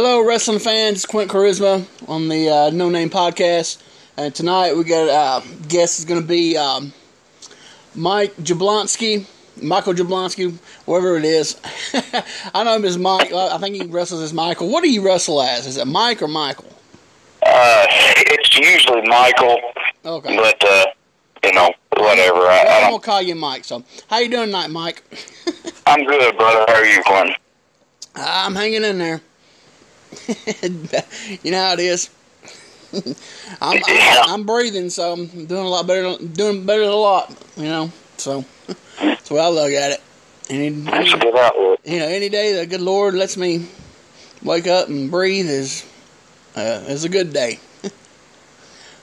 Hello, wrestling fans. It's Quint Charisma on the uh, No Name Podcast. And tonight we got uh, guest is going to be um, Mike Jablonski, Michael Jablonski, whatever it is. I know him as Mike. I think he wrestles as Michael. What do you wrestle as? Is it Mike or Michael? Uh, it's usually Michael, Okay. but uh, you know, whatever. I, Well, I'm gonna call you Mike. So, how you doing tonight, Mike? I'm good, brother. How are you, Quinn? I'm hanging in there. you know how it is. I'm, I'm I'm breathing, so I'm doing a lot better. Doing better than a lot, you know. So that's the way I look at it. Any, That's a good outlook. you know, any day the good Lord lets me wake up and breathe is uh, is a good day.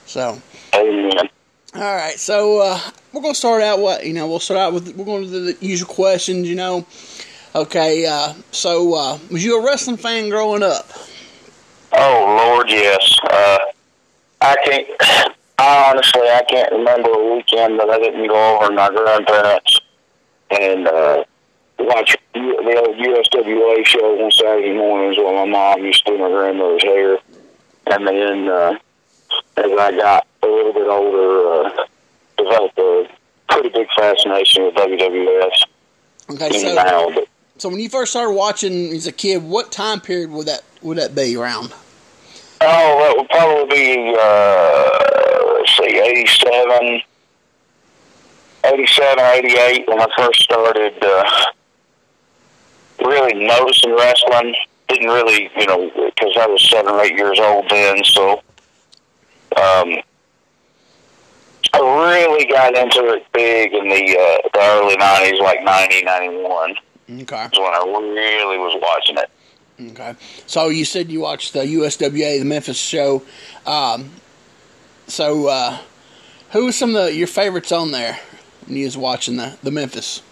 so Amen. all right, so uh, we're gonna start out. What you know, we'll start out with we're going to do the usual questions. You know, okay. Uh, so uh, was you a wrestling fan growing up? Oh Lord, yes. Uh, I can't. I honestly, I can't remember a weekend that I didn't go over to my grandparents and uh, watch the old USWA show on Saturday mornings while my mom used to do my grandmother's hair. And then uh, as I got a little bit older, uh, developed a pretty big fascination with WWF. Okay, so now, but so when you first started watching as a kid, what time period would that would that be around? Oh, that would probably be, uh, let's see, 87, 87, 88 when I first started uh, really noticing wrestling. Didn't really, you know, because I was seven or eight years old then, so um, I really got into it big in the, uh, the early 90s, like 90, 91 Okay, when I really was watching it. okay. So you said you watched the USWA, the Memphis show. Um, so uh, who was some of the, your favorites on there when you was watching the the Memphis?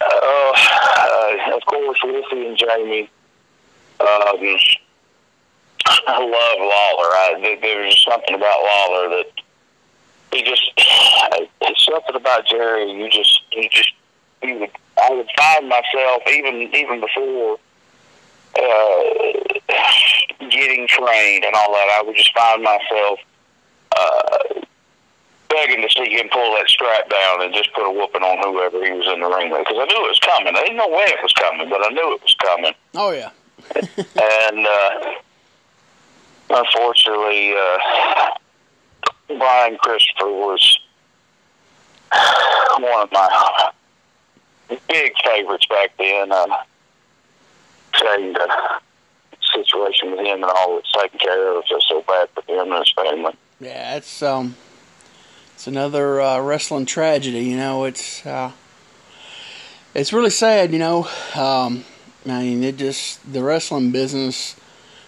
Uh, uh, of course, Riffy and Jamie. Um, I love Lawler. I, there, there's something about Lawler that he just. It's something about Jerry. You just, you just, you would. I would find myself even even before uh, getting trained and all that. I would just find myself. Uh, begging to see him pull that strap down and just put a whooping on whoever he was in the ring with because I knew it was coming. I didn't know when it was coming, but I knew it was coming. Oh yeah, And uh, unfortunately, uh, Brian Christopher was one of my big favorites back then. Uh, saying the situation with him and all that's taken care of just so bad for him and his family. yeah. It's um, it's another uh, wrestling tragedy. You know, it's uh, it's really sad. You know, um, I mean, it just the wrestling business.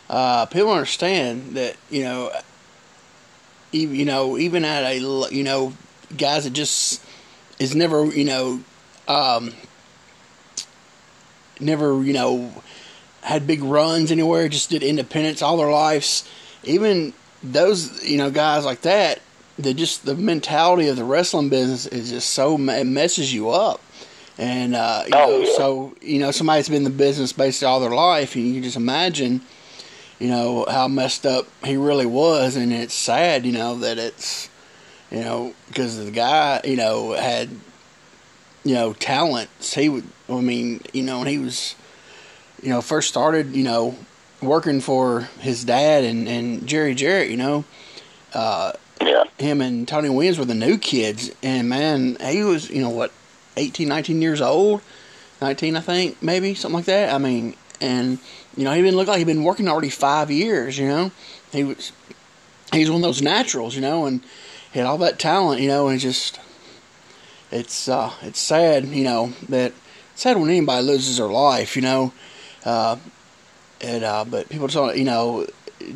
Uh, people understand that you know, even you know, even at a you know, guys that just is never you know, um, never you know, had big runs anywhere. Just did independence all their lives. Even those you know guys like that, the just the mentality of the wrestling business is just so it messes you up. And uh, you Oh, know, so you know, somebody's been in the business basically all their life, and you can just imagine, you know, how messed up he really was, and it's sad, you know, that it's, you know, because the guy, you know, had, you know, talents. He would, I mean, you know, and he was, you know, first started, you know, working for his dad and and Jerry Jarrett, you know, uh, Yeah. him and Tony Williams were the new kids, and man, he was, you know, what, 18, 19 years old, 19, I think, maybe, something like that. I mean, and, you know, he didn't look like he'd been working already five years, you know. He was, he was one of those naturals, you know, and he had all that talent, you know, and just, it's, uh, it's sad, you know, that, it's sad when anybody loses their life, you know, uh, and, uh, but people talk, you know,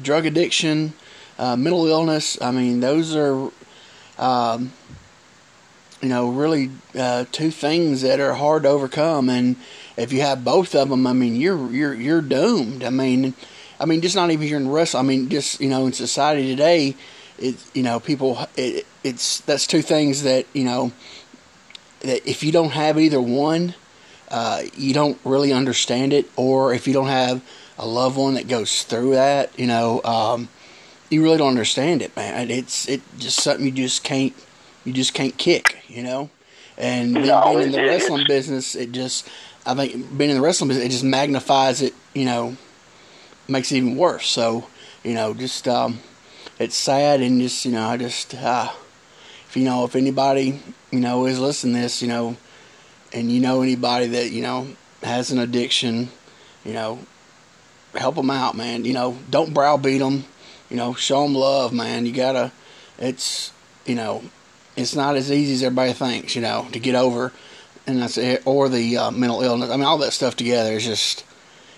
drug addiction, uh, mental illness. I mean, those are, um, you know, really uh, two things that are hard to overcome. And if you have both of them, I mean, you're you're you're doomed. I mean, I mean, just not even here in wrestling. I mean, just you know, in society today, it you know, people it, it's that's two things that you know that if you don't have either one, uh, you don't really understand it, or if you don't have a loved one that goes through that, you know, um, you really don't understand it, man. It's it just something you just can't you just can't kick, you know. And no, being in the wrestling business, it just I think being in the wrestling business, it just magnifies it, you know, makes it even worse. So, you know, just um, it's sad and just you know, I just uh, if you know if anybody you know is listening this, you know, and you know anybody that you know has an addiction, you know, help them out, man. You know, don't browbeat them. You know, show them love, man. You gotta. It's you know, it's not as easy as everybody thinks. You know, to get over, and that's it, or the uh, mental illness. I mean, all that stuff together is just,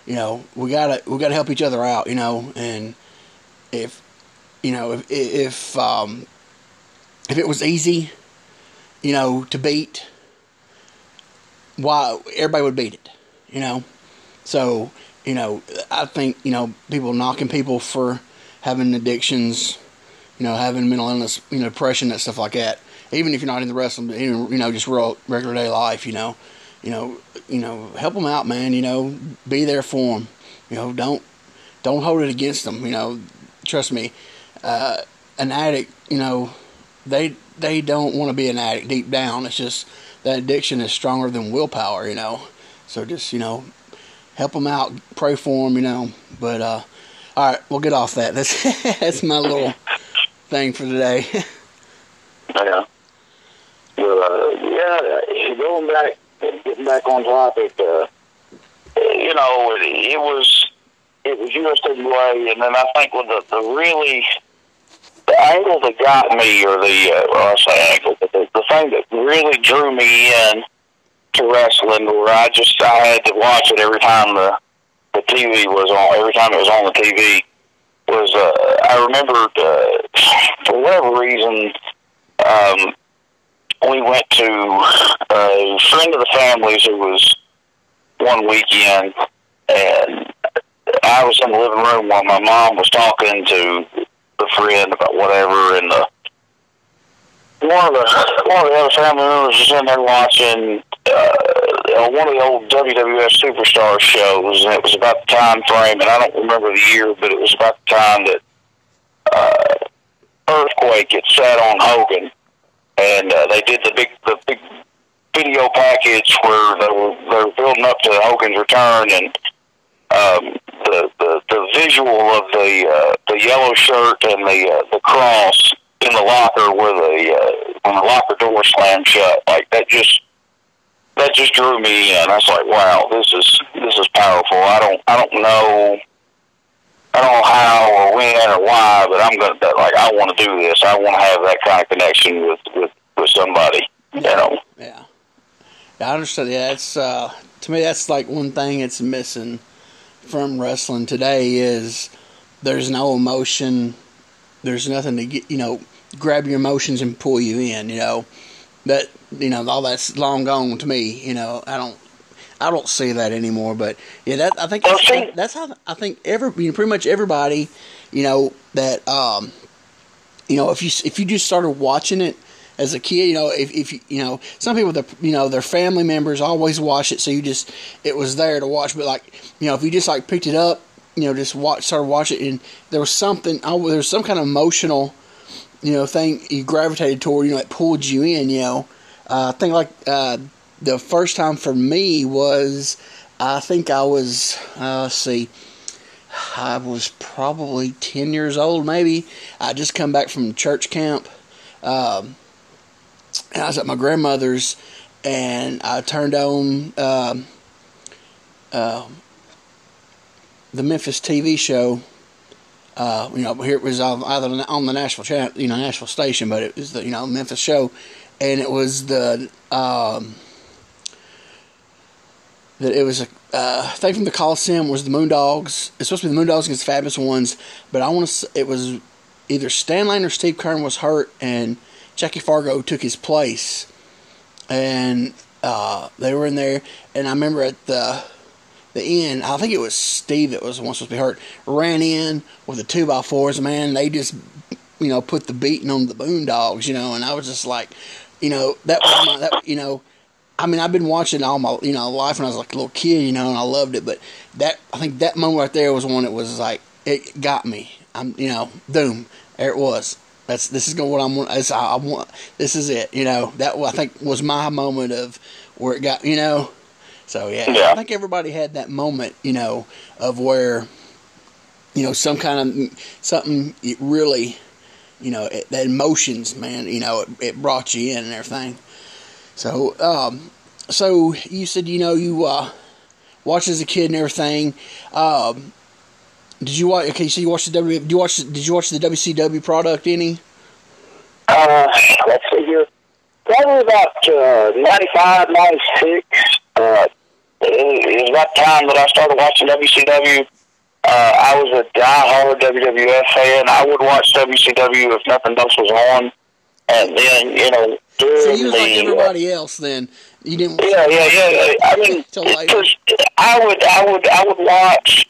you know, we gotta we gotta help each other out. You know, and if you know if if um, if it was easy, you know, to beat, why everybody would beat it. You know, so you know, I think you know people knocking people for having addictions, you know, having mental illness, you know, depression, that stuff like that. Even if you're not in the wrestling, even you know, just real regular day life, you know, you know, you know, help them out, man. You know, be there for them. You know, don't don't hold it against them. You know, trust me, uh, an addict, you know, they they don't want to be an addict deep down. It's just that addiction is stronger than willpower. You know, so just you know, help them out, pray for them, you know. But uh, all right, we'll get off that. That's that's my little thing for today. yeah. Well, uh, yeah. Going back, getting back on topic. Uh, you know, it, it was it was USWA, and then I think with the, the really the angle that got me, or the uh, well, I say angle, but the, the thing that really drew me in to wrestling where I just I had to watch it every time the the TV was on. Every time it was on the TV was uh, I remember uh, for whatever reason um, we went to a friend of the family's who was one weekend and I was in the living room while my mom was talking to the friend about whatever and the one of the one of the other family members was in there watching uh, one of the old WWF Superstar shows, and it was about the time frame, and I don't remember the year, but it was about the time that uh, Earthquake had sat on Hogan, and uh, they did the big the big video package where they were they were building up to Hogan's return, and um, the, the the visual of the uh, the yellow shirt and the uh, the cross in the locker where the uh, when the locker door slammed shut, like that just that just drew me in. I was like, wow, this is this is powerful. I don't I don't know I don't know how or when or why, but I'm gonna like I want to do this. I want to have that kind of connection with with with somebody. You know. Yeah. yeah I understand. Yeah, it's uh, to me that's like one thing it's missing from wrestling today is there's no emotion. There's nothing to get you know grab your emotions and pull you in. You know that you know all that's long gone to me. You know I don't I don't see that anymore. But yeah, that I think that's, that's how I think every you know, pretty much everybody you know that um you know if you if you just started watching it as a kid, you know, if, if you, you know, some people, you know, their family members always watch it, so you just, it was there to watch. But like, you know, if you just like picked it up, you know, just watch, started watching, it, and there was something, there was some kind of emotional you know, thing you gravitated toward, you know, it pulled you in, you know. Uh, I think like uh, the first time for me was, I think I was, uh, let's see, I was probably 10 years old, maybe. I just come back from church camp. Um, and I was at my grandmother's, and I turned on um, uh, the Memphis TV show uh, you know, here it was either on the Nashville channel, you know, Nashville station, but it was the you know Memphis show, and it was the um, that it was a uh, thing from the Coliseum was the Moondogs. It's supposed to be the Moondogs against Fabulous Ones, but I want to. It was either Stan Lane or Steve Keirn was hurt, and Jackie Fargo took his place, and uh, they were in there. And I remember at the the end, I think it was Steve that was the one supposed to be hurt, ran in with the two by fours, man. They just, you know, put the beating on the Moondogs, you know, and I was just like, you know, that was my, that, you know, I mean, I've been watching all my you know life when I was like a little kid, you know, and I loved it. But that I think that moment right there was one that was like it got me. I'm you know, boom, there it was. That's this is going what I'm. That's, I, I want. This is it. You know that I think was my moment of where it got. You know, so yeah, Yeah. I think everybody had that moment. You know, of where you know some kind of something it really you know it, that emotions man you know it, it brought you in and everything so um so you said you know you uh watched as a kid and everything um did you watch okay so you watched the w did you watch did you watch the wcw product any Uh, let's see here. Probably about uh, 95, 96. Uh, it, was about time that I started watching WCW. Uh, I was a diehard WWF fan. I would watch WCW if nothing else was on. And then, you know, during so you was like everybody else then you didn't yeah, yeah, yeah. I mean, because I would, I would, I would watch,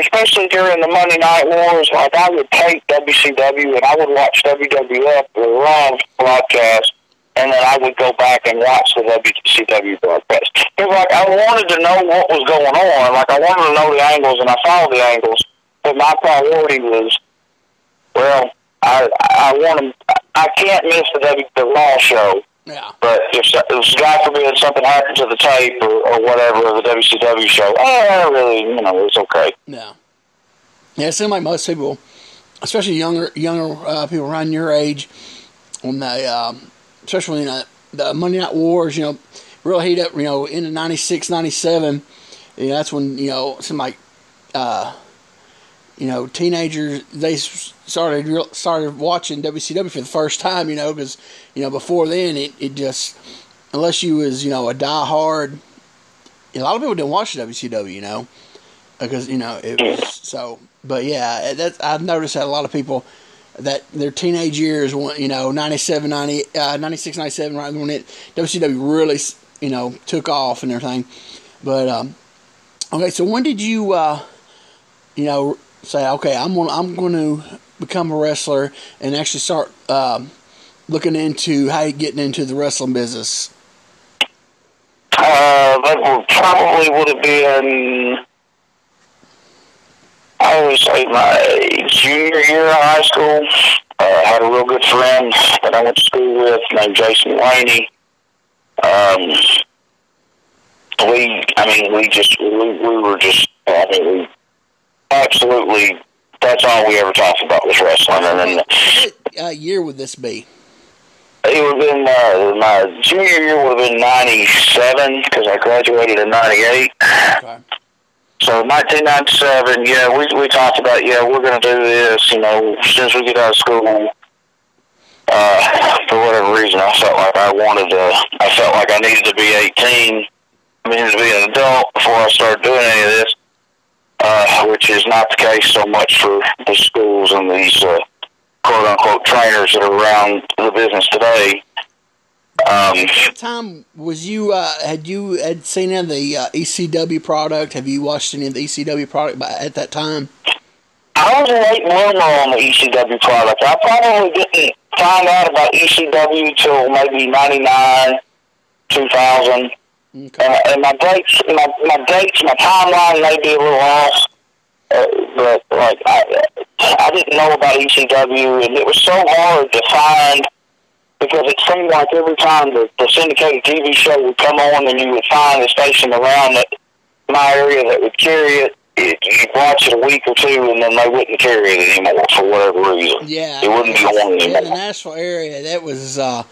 especially during the Monday Night Wars. Like I would take WCW and I would watch WWF Raw broadcast, and then I would go back and watch the WCW broadcast. Because like I wanted to know what was going on. Like I wanted to know the angles, and I followed the angles. But my priority was, well, I, I want to. I can't miss the W the Raw show. Yeah But if, if God forbid something happened to the tape or, or whatever of the WCW show, oh, really, you know, it's okay. No. Yeah, it seemed like most people, especially younger younger uh, people around your age, when they, um, especially in uh, the Monday Night Wars, you know, real heat up, you know, in 96, 97, you know, that's when, you know, some like, uh, you know, teenagers, they started real- started watching WCW for the first time, you know, because, you know, before then, it, it just, unless you was, you know, a diehard, a lot of people didn't watch WCW, you know because you know it was so. But yeah, that's I've noticed that a lot of people that their teenage years, you know, 97, 90, uh, 96, 97, right when it WCW really, you know, took off and everything. But um, okay, so when did you, uh, you know, say okay, I'm gonna I'm going to become a wrestler and actually start um, looking into how you getting into the wrestling business? Uh, that would probably would have been, I would say, my junior year of high school. Uh, I had a real good friend that I went to school with named Jason Laney. Um, we, I mean, we just, we, we were just, I mean, we absolutely, that's all we ever talked about was wrestling. And then What uh, year would this be? It would have been, uh, my junior year would have been 97 because I graduated in 98. Okay. So 1997, yeah, we we talked about yeah we're gonna do this. You know, as soon as we get out of school, uh, for whatever reason, I felt like I wanted to. I felt like I needed to be 18. I needed to be an adult before I started doing any of this, uh, which is not the case so much for the schools and these uh, quote unquote trainers that are around the business today. Um, At that time, was you uh, had you had seen any of the uh, ECW product? Have you watched any of the ECW product by, at that time? I was late bloomer on the ECW product. I probably didn't find out about ECW till maybe '99, 2000, Okay. and, and my dates, my my dates, my timeline may be a little off. Uh, but like I, I didn't know about ECW, and it was so hard to find because it seemed like every time the, the syndicated TV show would come on, and you would find a station around that my area that would carry it. it you'd watch it a week or two, and then they wouldn't carry it anymore for whatever reason. Yeah, it wouldn't be on anymore. in the Nashville area. That was uh,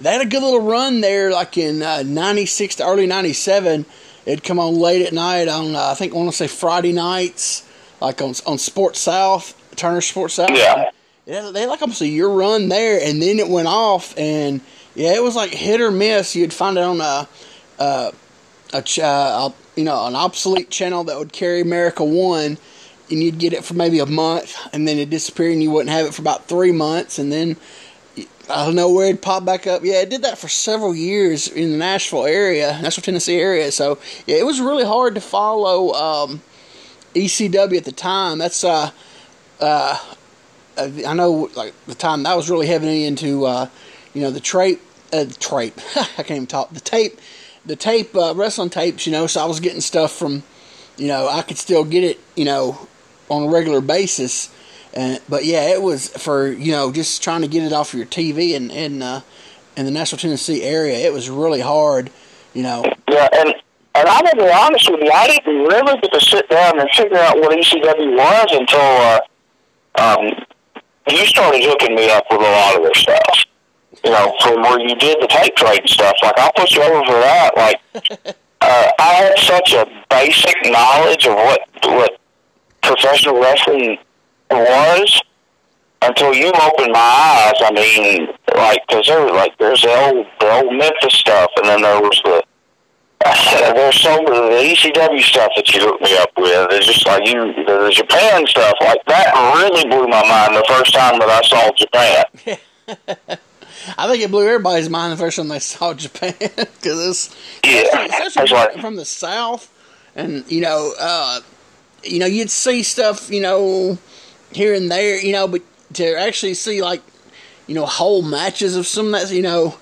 they had a good little run there, like in uh, '96 to early '97. It'd come on late at night on uh, I think I want to say Friday nights, like on on Sports South, Turner Sports South. Yeah. They like almost a year run there, and then it went off, and yeah, it was like hit or miss. You'd find it on a, a ch- uh, you know, an obsolete channel that would carry America One, and you'd get it for maybe a month, and then it disappeared, and you wouldn't have it for about three months, and then I don't know where it'd pop back up. Yeah, it did that for several years in the Nashville area, Nashville, Tennessee area. So yeah, it was really hard to follow um, ECW at the time. That's uh, uh, I know like the time that was really heavy into uh, you know the tape, uh, the tape. I can't even talk the tape the tape, uh, wrestling tapes, you know, so I was getting stuff from, you know, I could still get it, you know, on a regular basis. And, but yeah, it was for, you know, just trying to get it off your TV and, and, uh, in the Nashville, Tennessee area, it was really hard, you know. Yeah, and and I'm gonna be honest with you, I didn't really get to sit down and figure out what ECW was until uh, um, you started hooking me up with a lot of this stuff. You know, from where you did the tape trade stuff. Like I'll put you over for that. Like uh, I had such a basic knowledge of what what professional wrestling was until you opened my eyes. I mean, like because there was like there's the old the old Memphis stuff, and then there was the there's so the ECW stuff that you hooked me up with. It's just like you the Japan stuff like that really blew my mind the first time that I saw Japan. I think it blew everybody's mind the first time they saw Japan because it's yeah, especially like, from the south, and you know, uh, you know, you'd see stuff, you know, here and there, you know, but to actually see like, you know, whole matches of some that you know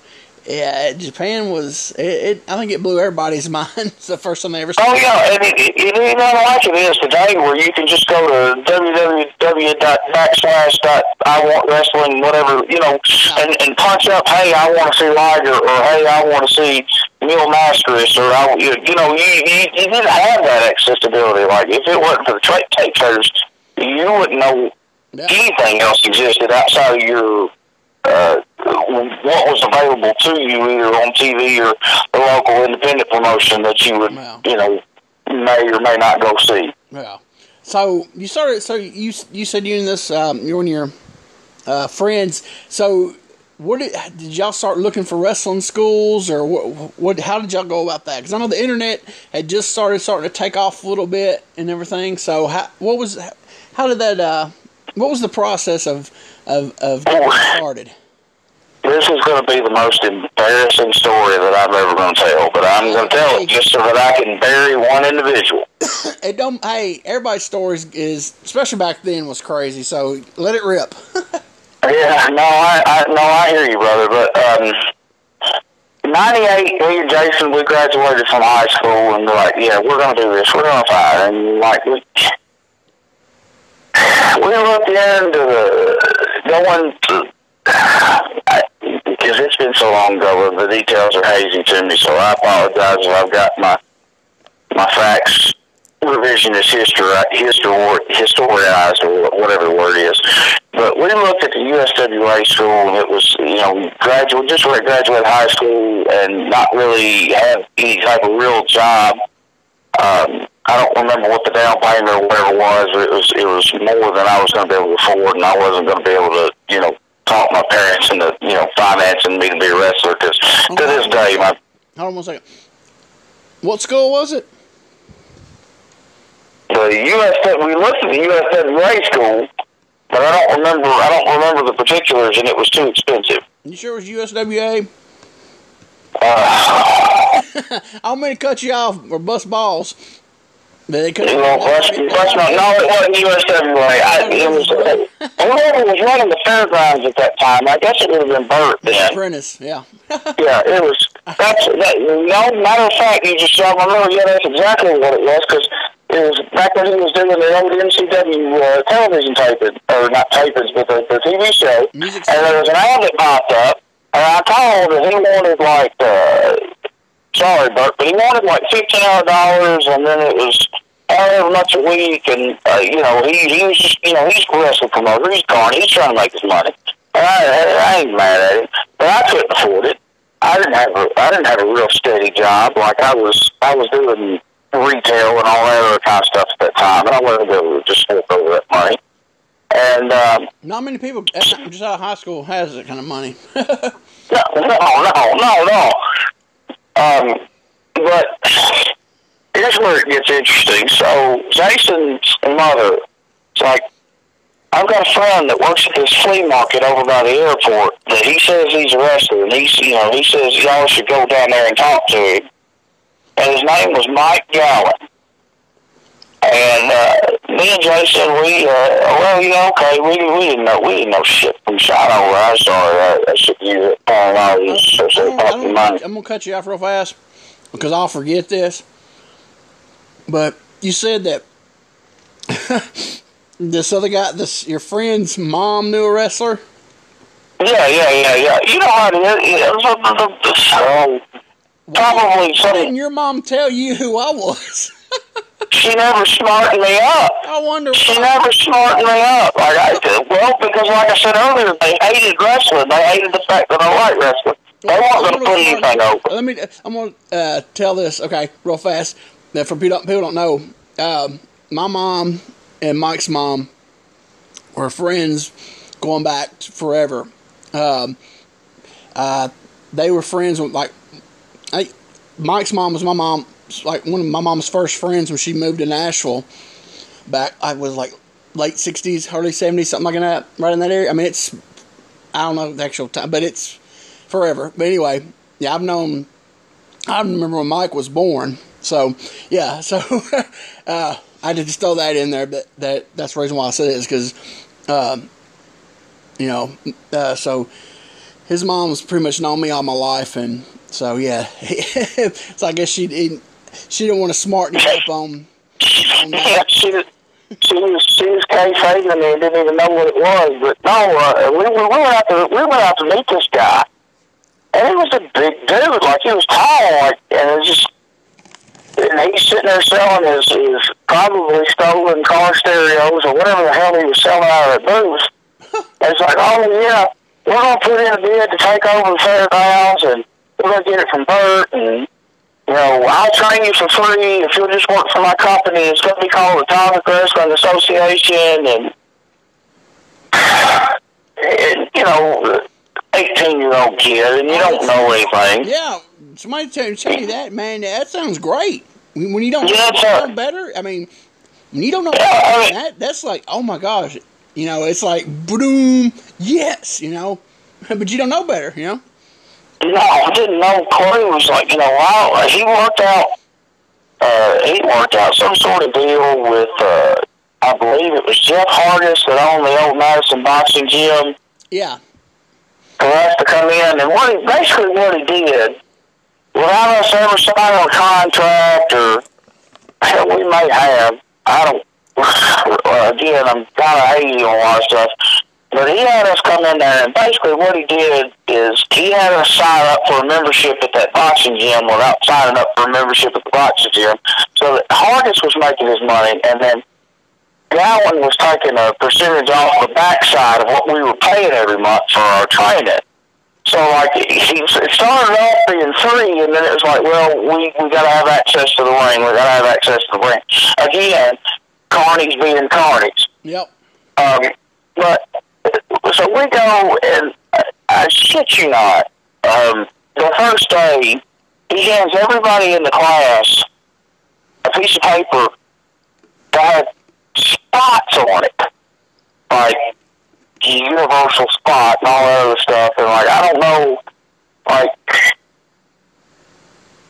yeah, Japan was. It, it, I think it blew everybody's mind. it's the first time they ever. Saw oh yeah, and it, it, it ain't like it is today, where you can just go to www dot backslash dot I want wrestling whatever you know, and and punch up. Hey, I want to see Liger, or hey, I want to see Mil Mascaras, or I, you, you know, you, you you didn't have that accessibility. Like if it wasn't for the tra- tape traders, you wouldn't know yeah. anything else existed outside of your uh, what was available to you either on TV or the local independent promotion that you would, wow. you know, may or may not go see. Yeah. So you started. So you you said you and this um, you and your uh, friends. So what did, did y'all start looking for wrestling schools or what? What? How did y'all go about that? Because I know the internet had just started starting to take off a little bit and everything. So how, what was how did that? Uh, what was the process of of, of getting started? This is going to be the most embarrassing story that I'm ever going to tell, but I'm going to tell it just so that I can bury one individual. it don't. Hey, everybody's stories is, especially back then, was crazy. So let it rip. yeah, no, I, I no, I hear you, brother. But um, 98, me and Jason, we graduated from high school, and we're like, yeah, we're going to do this. We're going to fight, and like we we looked into the going to because it's been so long ago, the details are hazy to me. So I apologize if I've got my my facts revisionist history, history, historized, or whatever the word is. But we looked at the USWA school, and it was, you know, graduate, just where graduate high school, and not really have any type of real job. Um, I don't remember what the down payment or whatever was. It was it was more than I was going to be able to afford, and I wasn't going to be able to, you know, my parents into you know financing me to be a wrestler because okay. to this day my hold on one second. What school was it? The US we looked at the USWA school, but I don't remember I don't remember the particulars, and it was too expensive. You sure it was USWA? Uh, I'm gonna cut you off or bust balls. They could you know, West, Westmont, no, it wasn't USWA. I, it was, uh, whoever was running the fairgrounds at that time, I guess it would have been Bert then. Prentice, yeah. yeah, it was, that's, that, no, matter of fact, you just, I remember, yeah, that's exactly what it was, because it was back when he was doing the old MCW uh, television taping, or not tapings, but the, the TV show, Music and there was an ad that popped up, and I called, and he wanted, like, uh, sorry, Bert, but he wanted like fifteen hundred dollars, and then it was however much a week, and uh, you know he he was just you know he's a wrestling promoter, he's gone, he's trying to make his money. And I, I ain't mad at him, but I couldn't afford it. I didn't have a I didn't have a real steady job like I was I was doing retail and all that other kind of stuff at that time, and I wasn't able to just fork over that money. And um, not many people just out of high school has that kind of money. no, no, no, no, no. Um, but here's where it gets interesting. So Jason's mother, it's like, I've got a friend that works at this flea market over by the airport that he says he's a wrestler, and he's, you know, he says y'all should go down there and talk to him. And his name was Mike Gowen. And uh, me and Jason, we uh, well, you know, okay, we we didn't know we didn't know shit from China. I'm sorry, I, I should use it. Oh, no, I'm, I'm, I'm, I'm gonna cut you off real fast. because I'll forget this. But you said that this other guy, this your friend's mom knew a wrestler. Yeah, yeah, yeah, yeah. You know how it is. It was, the- the- so, probably Why didn't your mom tell you who I was? She never smartened me up. I wonder. She never smartened me up. Like I did. Well, because like I said earlier, they hated wrestling. They hated the fact that I like wrestling. They weren't going to put anything over. Let me. I'm gonna uh, tell this. Okay, real fast. That for people people don't know, um, my mom and Mike's mom were friends going back forever. Um, uh, they were friends with like, I, Mike's mom was my mom. Like one of my mom's first friends when she moved to Nashville. Back, I was like late '60s, early '70s, something like that. Right in that area. I mean, it's I don't know the actual time, but it's forever. But anyway, yeah, I've known. I remember when Mike was born. So yeah, so uh, I to just throw that in there. But that that's the reason why I said it is because, um, you know, uh, so his mom's pretty much known me all my life, and so yeah. so I guess she didn't. She didn't want to smarten you up on. on Yeah, she was, she was, she was kayfabing me and didn't even know what it was. But no, uh, we, we, we went out to, we went out to meet this guy. And he was a big dude, like he was tall, like, and it was just, and he's sitting there selling his, his probably stolen car stereos or whatever the hell he was selling out of that booth. And it's like, oh yeah, we're gonna put in a bid to take over the fairgrounds, and we're gonna get it from Bert, and you know, I'll train you for free if you'll just work for my company. It's going to be called Atomic Wrestling Association, and, and you know, eighteen-year-old kid, and you don't know anything. Yeah, somebody tell, tell you that, man. That sounds great. When, you don't Yeah, know, know better, I mean, when you don't know Yeah, mean- that, that's like, oh my gosh, you know, it's like, boom, yes, you know, but you don't know better, you know. No, I didn't know Corey was like, you know, wow, he worked out, uh, he worked out some sort of deal with, uh, I believe it was Jeff Hardis that owned the old Madison Boxing Gym. Yeah, for us to come in, and what he, basically what he did, without us ever signing a contract, or hell, we may have, I don't. uh, Again, I'm kind of hazy on a lot of stuff, but he had us come in there, and basically what he did is he had us sign up for a membership at that boxing gym without signing up for a membership at the boxing gym, so that Hardis was making his money, and then Gowen was taking a percentage off the backside of what we were paying every month for our training. So like he it started off being free, and then it was like, well, we we got to have access to the ring. We got to have access to the ring. Again, carnies being carnies. yep, Um, but so we go, and I, I shit you not. Um, the first day, he hands everybody in the class a piece of paper that had spots on it, like universal spot and all that other stuff. And like, I don't know, like,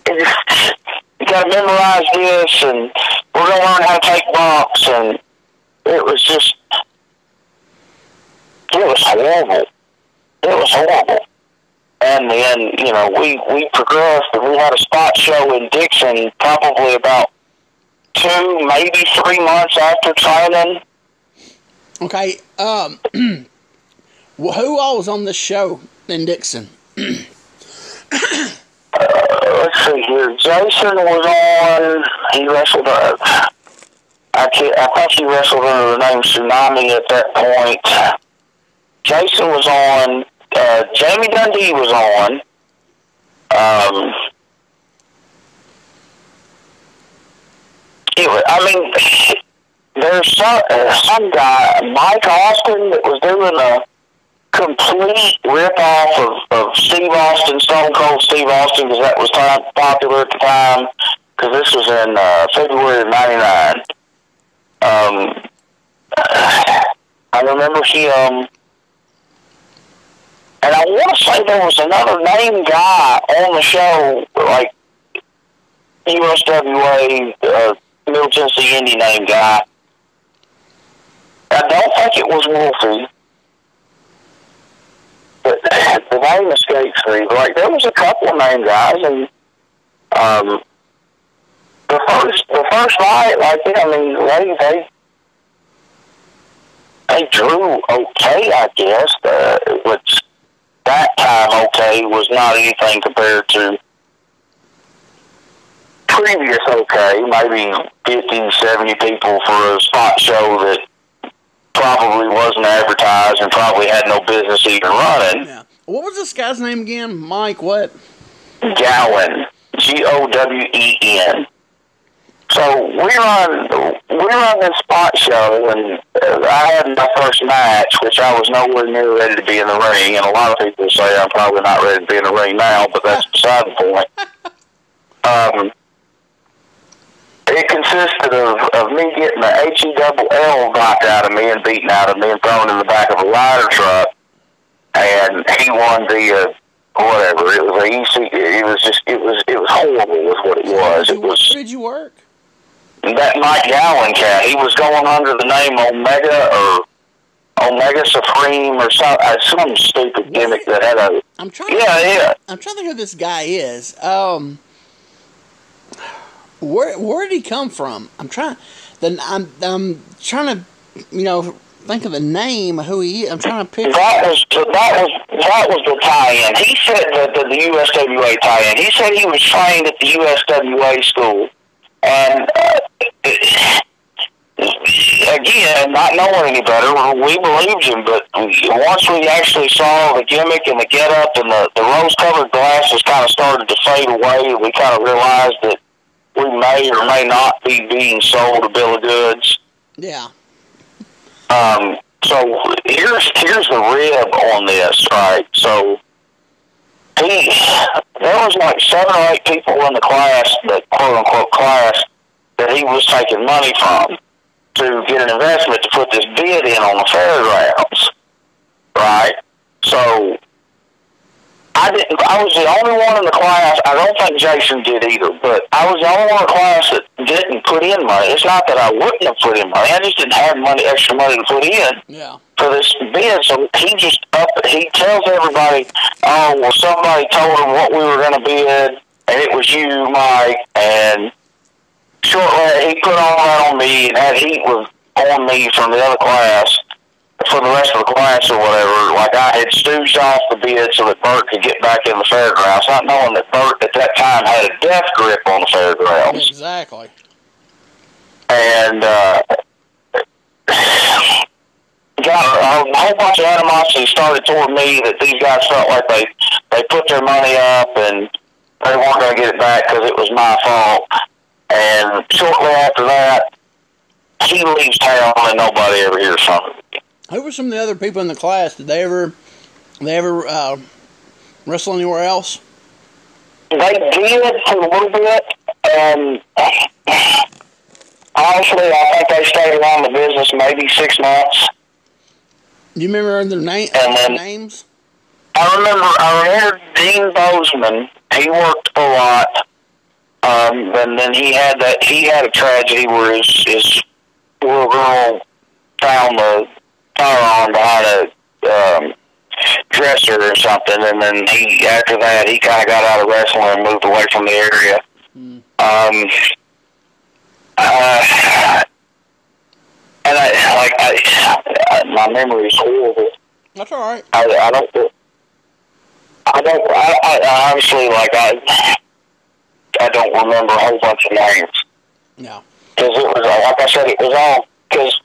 you got to memorize this, and we're gonna learn how to take bumps, and it was just it was horrible. It was horrible. And then, you know, we, we progressed and we had a spot show in Dickson probably about two, maybe three months after training. okay. Um, who all was on the show in Dickson? Uh, let's see here. Jason was on, he wrestled, uh, I, can't, I think he wrestled under the name Tsunami at that point. Jason was on, uh, Jamie Dundee was on. Um, I mean, there's some, some guy, Mike Austin, that was doing a complete rip-off of, of Steve Austin, Stone Cold Steve Austin, because that was time, popular at the time, because this was in uh, February of 99. Um, I remember him, and I want to say there was another name guy on the show, like USWA, uh, Middle Tennessee Indy name guy. I don't think it was Wolfie, but the name escapes me. Like there was a couple of name guys, and Um, the first the first night, like I mean, they they they drew okay, I guess. Uh, which that time okay was not anything compared to previous okay, maybe 50, 70 people for a spot show that probably wasn't advertised and probably had no business even running. Yeah. What was this guy's name again? Mike what? Gowen, G O W E N. So we run we run this spot show, and uh, I had my first match, which I was nowhere near ready to be in the ring. And a lot of people say I'm probably not ready to be in the ring now, but that's beside the point. Um, it consisted of, of me getting the H E double L knocked out of me and beaten out of me and thrown in the back of a ladder truck, and he won the. Uh, whatever. It was a EC. It was just. It was. It was horrible. Was what it was. It was. Where did you work? That Mike Gowen cat, he was going under the name Omega or Omega Supreme or some uh, some stupid gimmick that had a. I'm trying. Yeah, to, yeah. I'm trying to who this guy is. Um, where where did he come from? I'm trying. Then I'm I'm trying to, you know, think of the name of who he is. I'm trying to pick. That was the, that was that was the tie-in. He said that the, the USWA tie-in. He said he was trained at the USWA school, and uh, again, not knowing any better, we believed him. But once we actually saw the gimmick and the get-up and the, the rose-colored glasses kind of started to fade away, we kind of realized that we may or may not be being sold a bill of goods. Yeah. Um, so here's here's the rib on this, right? So he there was like seven or eight people in the class, the quote unquote class, that he was taking money from to get an investment to put this bid in on the fairgrounds, right? So I didn't. I was the only one in the class. I don't think Jason did either, but I was the only one in the class that didn't put in money. It's not that I wouldn't have put in money. I just didn't have money, extra money to put in Yeah. For this bid. So he just up. He tells everybody, "Oh, well, somebody told him what we were going to bid, and it was you, Mike." And shortly, he put all that on me, and that heat was on me from the other class for the rest of the class or whatever. Like I had stooged off the bid so that Bert could get back in the fairgrounds, not knowing that Bert at that time had a death grip on the fairgrounds Exactly. and uh, got a, a whole bunch of animosity started toward me that these guys felt like they they put their money up and they weren't going to get it back because it was my fault. And shortly after that, he leaves town and nobody ever hears from him. Who were some of the other people in the class? Did they ever, they ever uh, wrestle anywhere else? They did for a little bit, and honestly, I think they stayed around the business maybe six months. Do you remember their name? Then- names? I remember I remember Dean Bozeman. He worked a lot. Um, and then he had that he had a tragedy where his his little girl found the firearm behind a um, dresser or something, and then he after that he kind of got out of wrestling and moved away from the area. Hmm. Um, uh, and I like I, my memory is horrible. That's all right. I, I don't. I don't. I, I honestly like I. I don't remember a whole bunch of names No. because it was like I said, it was all because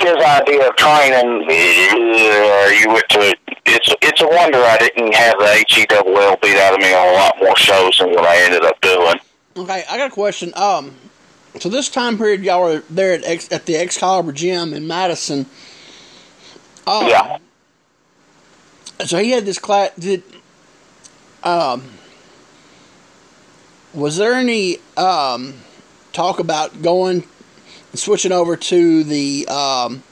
his idea of training. Uh, you went to. It's it's a wonder I didn't have the H E double L beat out of me on a lot more shows than what I ended up doing. Okay, I got a question. Um, so this time period, y'all were there at, at the Excalibur Gym in Madison. Um, Yeah. So he had this class. Did um, was there any um talk about going switching over to the um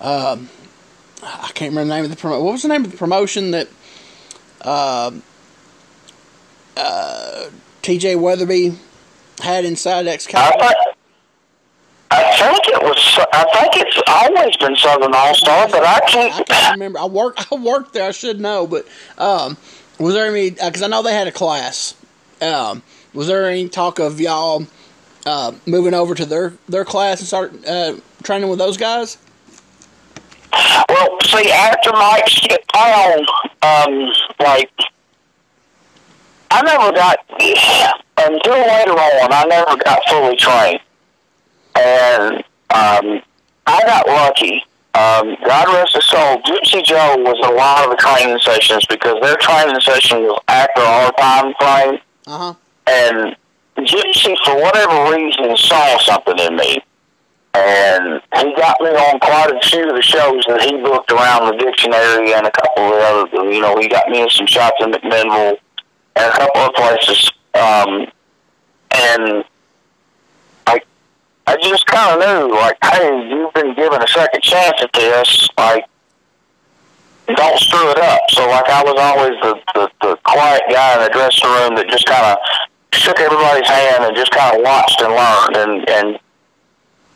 um I can't remember the name of the promo. What was the name of the promotion that um uh T.J. Weatherby had inside Excalibur? I think it was. I think it's always been Southern All Star, but I I can't. can't remember. I work. I worked there. I should know, but um, Was there any? Because I know they had a class. Um, was there any talk of y'all uh, moving over to their their class and start uh, training with those guys? Well, see, after Mike skipped town, um, like I never got until later on. I never got fully trained, and um, I got lucky. Um, God rest his soul. Gypsy Joe was a lot of the training sessions because their training session was after our time frame, Uh huh. and Gypsy, for whatever reason, saw something in me. And he got me on quite a few of the shows that he booked around the dictionary and a couple of the other, you know, he got me in some shots in McMinnville and a couple of places. Um, and like, I just kind of knew, like, hey, you've been given a second chance at this. Like, don't screw it up. So, like, I was always the, the, the quiet guy in the dressing room that just kind of shook everybody's hand and just kind of watched and learned. And, and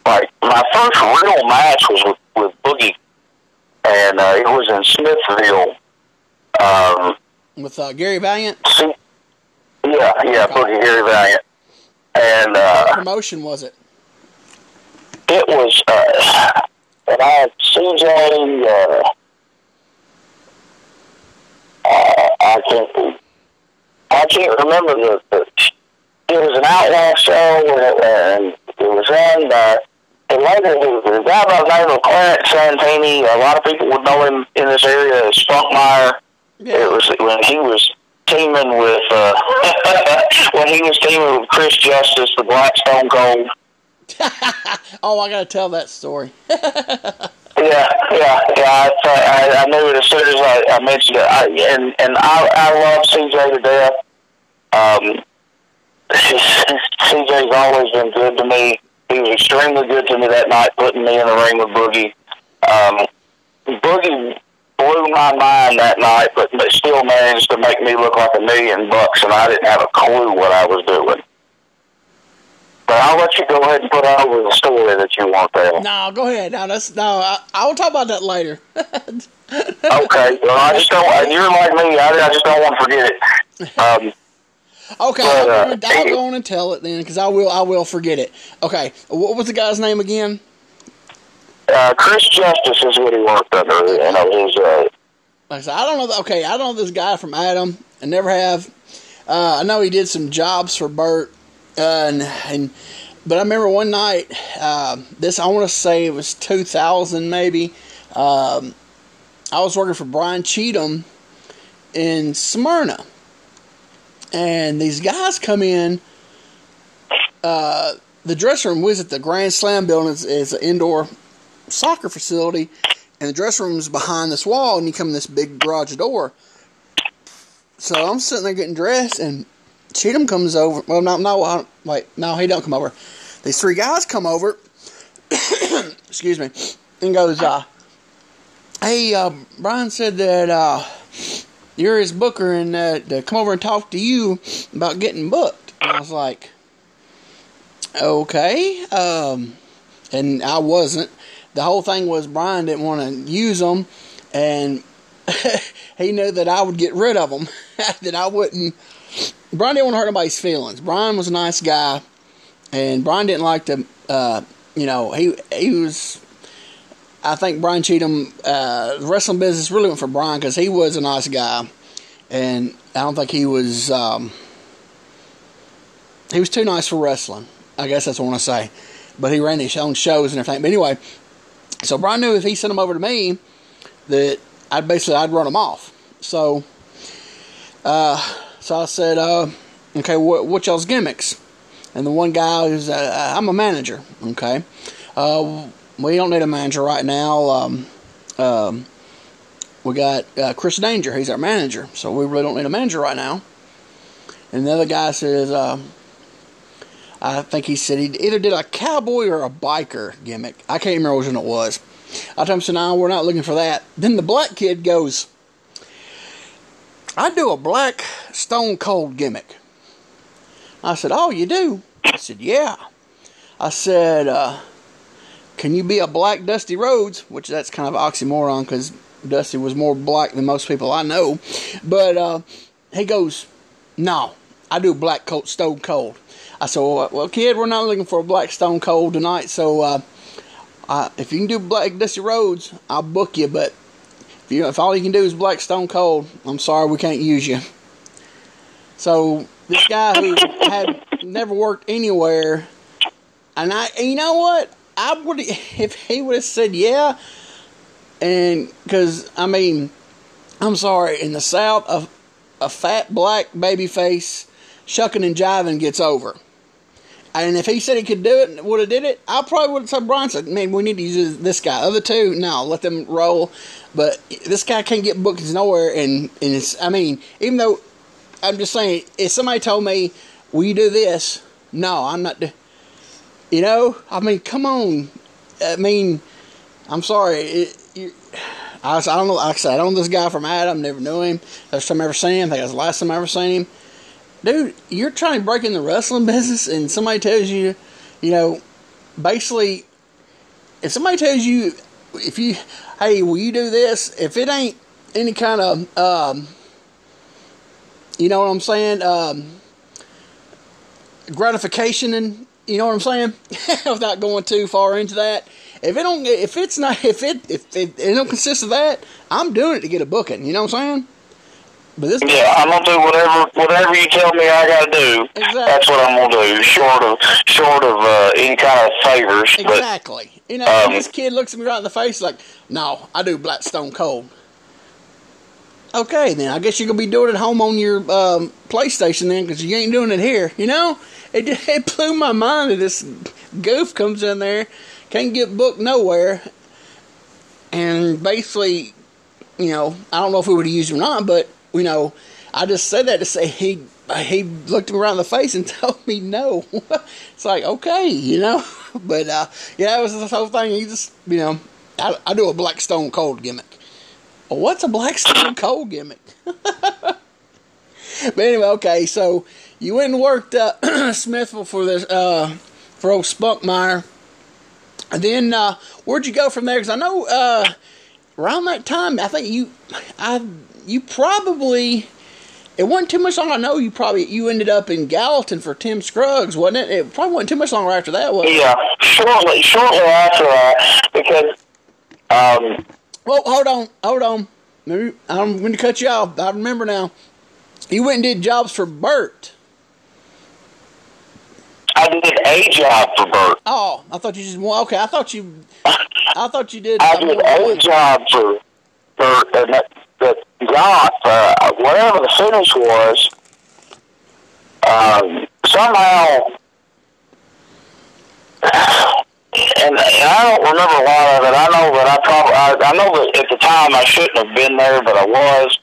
like, my first real match was with, with Boogie, and uh, it was in Smithville. Um, With uh, Gary Valiant. yeah, yeah, Boogie Gary Valiant. And uh, promotion was it? it was, uh, and I had CJ, uh, uh, I can't, I can't remember the, the it was an outlaw show, and it, and it was in, uh, and later the, the guy by the name of Clarence Santini, a lot of people would know him in this area as Spunkmeyer. It was when he was teaming with, uh, when he was teaming with Chris Justice, the Black Stone Cold. oh, I gotta tell that story. Yeah, yeah, yeah. I, I, I knew it as soon as I, I mentioned it. I, and and I, I love CJ to death. Um, CJ's always been good to me. He was extremely good to me that night, putting me in the ring with Boogie. Um, Boogie blew my mind that night, but, but still managed to make me look like a million bucks, and I didn't have a clue what I was doing. But I'll let you go ahead and put over the story that you want there. no, go ahead. No, that's no. I, I will talk about that later. Okay, well, I just don't. You're like me. I, I just don't want to forget it. Um, Okay, But, I'll, uh, I'll go on and tell it then, because I will. I will forget it. Okay, what was the guy's name again? Uh, Chris Justice is what he worked under. You know, his uh, Like I said, I don't know. The, okay, I don't know this guy from Adam. I never have. Uh, I know he did some jobs for Bert, uh, and and but I remember one night. Uh, this I want to say it was 2000 maybe. Um, I was working for Brian Cheatham in Smyrna, and these guys come in. Uh, the dressing room was at the Grand Slam building. It's, it's an indoor soccer facility, and the dressing room is behind this wall, and you come in this big garage door. So I'm sitting there getting dressed, and Cheatham comes over. Well, no, no, wait, no, he don't come over. These three guys come over. excuse me, and goes, uh, "Hey, uh, Brian said that uh, you're his booker, and uh, to come over and talk to you about getting booked." And I was like, "Okay," um, and I wasn't. The whole thing was Brian didn't want to use them, and he knew that I would get rid of them. that I wouldn't. Brian didn't want to hurt anybody's feelings. Brian was a nice guy, and Brian didn't like to. Uh, you know, he he was. I think Brian Cheatham, uh, the wrestling business really went for Brian because he was a nice guy, and I don't think he was. Um, he was too nice for wrestling. I guess that's what I want to say. But he ran his own shows and everything. But anyway, so Brian knew if he sent them over to me, that I'd basically I'd run them off. So, uh, so I said, uh, okay, what what y'all's gimmicks? And the one guy is, uh, I'm a manager. Okay, uh, we don't need a manager right now. Um, um, we got uh, Chris Danger. He's our manager, so we really don't need a manager right now. And the other guy says, uh, I think he said he either did a cowboy or a biker gimmick. I can't remember which one it was. I told him, so no, we're not looking for that. Then the black kid goes, I do a black stone cold gimmick. I said, oh, you do? I said, yeah. I said, uh, can you be a black Dusty Rhodes? Which that's kind of oxymoron because Dusty was more black than most people I know. But uh, he goes, no, I do black coat stone cold. I said, well, well, kid, we're not looking for a black stone cold tonight, so uh, uh, if you can do black Dusty Rhodes, I'll book you. But if you if all you can do is black stone cold, I'm sorry, we can't use you. So this guy who had never worked anywhere, and I, and you know what, I would if he would have said yeah, and because I mean, I'm sorry, in the South, a, a fat black baby face shucking and jiving gets over. And if he said he could do it would have did it, I probably would have said Brian said, man, we need to use this guy. Other two, no, let them roll. But this guy can't get bookings nowhere. And, and it's, I mean, even though I'm just saying, if somebody told me, will you do this? No, I'm not. You know, I mean, come on. I mean, I'm sorry. It, you, I, I don't know. Like I said, I don't know this guy from Adam. Never knew him. First time I ever seen him. I think was the last time I ever seen him dude, you're trying to break in the wrestling business, and somebody tells you, you know, basically, if somebody tells you, if you, hey, will you do this? If it ain't any kind of, um, you know what I'm saying, um, gratification, and you know what I'm saying, without going too far into that. If it don't, if it's not, if it, if it, it don't consist of that, I'm doing it to get a booking. You know what I'm saying? But this yeah, I'm gonna do whatever whatever you tell me I gotta do. Exactly. That's what I'm gonna do. Short of short of uh, any kind of favors. Exactly. But, you know, um, this kid looks at me right in the face like, "No, I do Black Stone Cold." Okay, then I guess you're gonna be doing it at home on your um, PlayStation then, because you ain't doing it here. You know, it it blew my mind that this goof comes in there, can't get booked nowhere, and basically, you know, I don't know if we would have used him or not, but you know, I just said that to say he he looked me around the face and told me no. it's like okay, you know, but uh, yeah, it was this whole thing. He just you know, I, I do a black stone cold gimmick. Well, what's a black stone cold gimmick? but anyway, okay, so you went and worked uh, Smithville for this uh, for old Spunkmeyer. And then uh, where'd you go from there? Because I know uh, around that time, I think you, I you probably it wasn't too much longer. I know you probably you ended up in Gallatin for Tim Scruggs, wasn't it? It probably wasn't too much longer after that, was it? Yeah, shortly, shortly after that, because. Um, well, hold on, hold on. Maybe, I'm going to cut you off. I remember now. You went and did jobs for Bert. I did a job for Bert. Oh, I thought you just okay. I thought you. I thought you did. I did a job for Bert, and that, that got uh, whatever the finish was. Um, somehow, and, and I don't remember a lot of it. I know that I probably, I, I know that at the time I shouldn't have been there, but I was,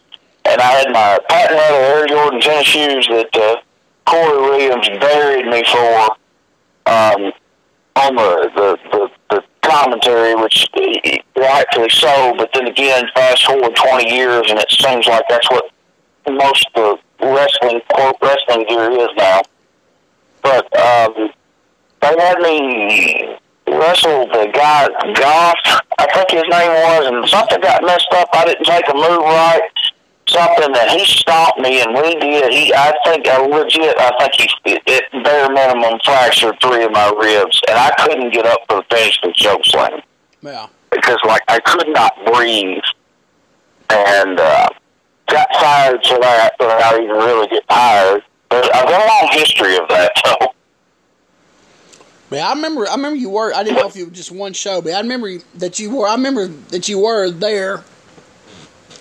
and I had my patent leather Air Jordan tennis shoes that uh, Corey Williams buried me for um, on the, the the commentary, which rightfully so. But then again, fast forward 20 years, and it seems like that's what most of the wrestling quote wrestling gear is now. But um, they had me wrestle the guy Goff, I think his name was, and something got messed up. I didn't take a move right. Something that he stopped me, and we did. He, I think, I legit, I think he, at bare minimum, fractured three of my ribs, and I couldn't get up for the finish with choke slam. Yeah. Because like I could not breathe, and uh, got fired for that without even really get tired. But I've got a long history of that, so. Yeah, I remember. I remember you were. I didn't know if you were just one show, but I remember that you were. I remember that you were there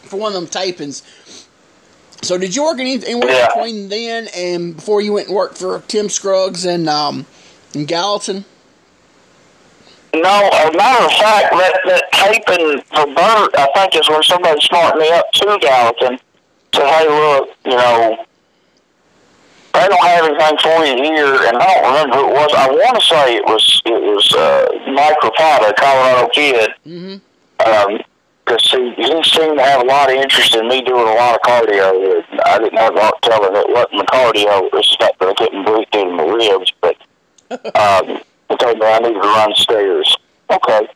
for one of them tapings. So, did you work anywhere yeah. between then and before you went and worked for Tim Scruggs and um, in Gallatin? No, as a matter of fact, that, that taping for Bert, I think, is when somebody smarted me up to Gallatin. Said, hey, look, you know, they don't have anything for you here, and I don't remember who it was. I want to say it was it was uh, Mike Rapata, Colorado kid. Mm-hmm. Um, because he, he seemed to have a lot of interest in me doing a lot of cardio. I didn't have a lot telling it wasn't the cardio. It's not that I couldn't breathe through my ribs, but um, he told me I needed to run stairs. Okay.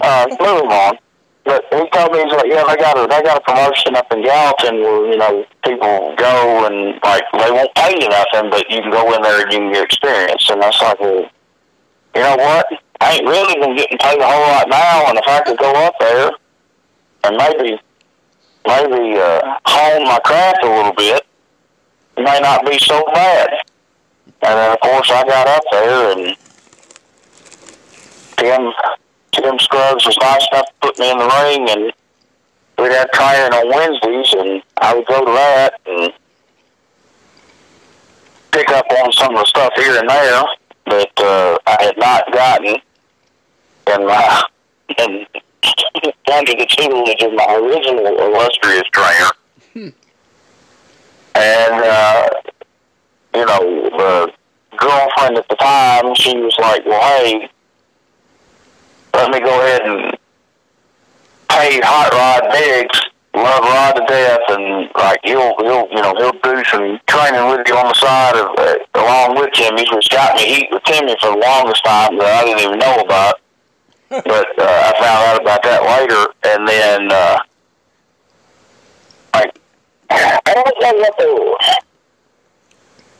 Uh, moving on. But he told me he's like, yeah, they got a they got a promotion up in Gallatin where you know people go and like they won't pay you nothing, but you can go in there and you can get experience. And I was like, well, you know what? I ain't really been getting paid a whole lot now, and if I could go up there and maybe maybe uh, hone my craft a little bit, it may not be so bad. And then of course I got up there and Tim Tim Scruggs was nice enough to put me in the ring and we'd have training on Wednesdays and I would go to that and pick up on some of the stuff here and there that uh, I had not gotten in my in under the tutelage of my original illustrious trainer. Hmm. And uh, you know, the girlfriend at the time, she was like, "Well, hey, let me go ahead and pay Hot Rod Biggs, love Rod to death, and like he'll he'll you know he'll do some training with you on the side of uh, along with Timmy, which got me heat with Timmy for the longest time that I didn't even know about. But uh, I found out about that later, and then uh, like I don't know what the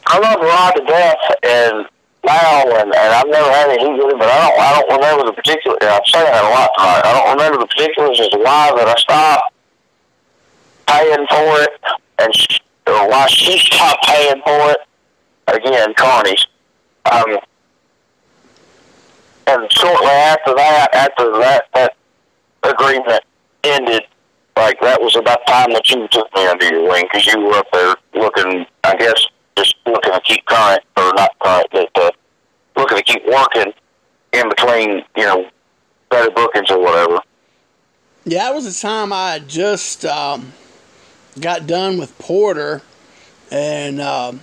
I love Rod to death, and now, and, and I've never had any heat with him, but I don't, I don't remember the particular. I'm saying that a lot tonight. I don't remember the particulars as to why that I stopped paying for it, and or why she stopped paying for it. Again, Carney's. Um, and shortly after that, after that, that agreement ended, like that was about the time that you took me under your wing because you were up there looking, I guess, just looking to keep current or not current, but uh, looking to keep working in between, you know, better bookings or whatever. Yeah, that was the time I just um, got done with Porter, and um,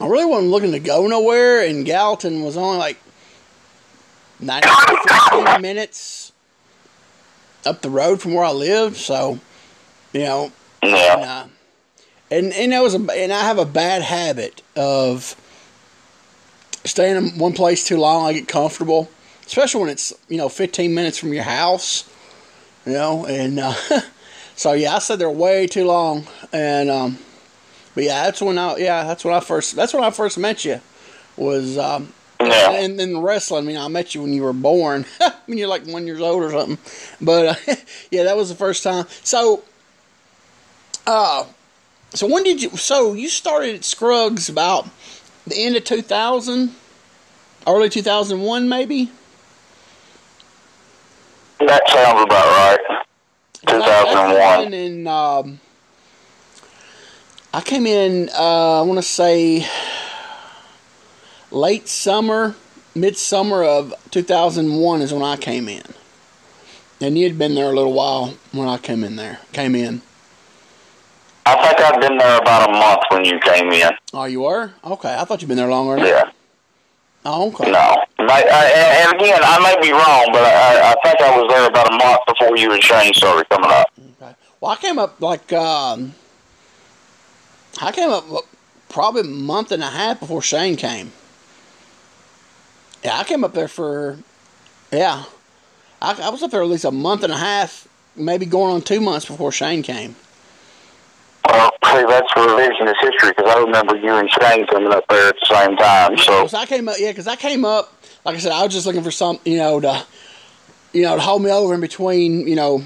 I really wasn't looking to go nowhere. And Gallatin was only like 90, 15 minutes up the road from where I lived, so you know, Yeah. and, uh, and and that was a, and I have a bad habit of staying in one place too long. I get comfortable, especially when it's you know 15 minutes from your house, you know. And uh, so yeah, I sat there way too long, and um, but yeah, that's when I yeah that's when I first that's when I first met you was um, Yeah. and then wrestling. I mean, I met you when you were born, when you're like one years old or something. But uh, yeah, that was the first time. So, uh, so when did you? So you started at Scruggs about the end of 2000, early 2001, maybe. That sounds about right. 2001. And um, I came in. Uh, I want to say late summer, midsummer of 2001 is when I came in. And you'd been there a little while when I came in there. Came in. I think I've been there about a month when you came in. Oh, you were? Okay, I thought you'd been there longer. Yeah. Oh, okay. No. I, I, and and again, I may be wrong, but I, I think I was there about a month before you and Shane started coming up. Okay. Well, I came up like um, I came up probably a month and a half before Shane came. Yeah, I came up there for yeah, I, I was up there at least a month and a half, maybe going on two months before Shane came. Well, see, that's revisionist history because I remember you and Shane coming up there at the same time. So, I came up, yeah, because I came up, like I said, I was just looking for some, you know, to, you know, to hold me over in between, you know,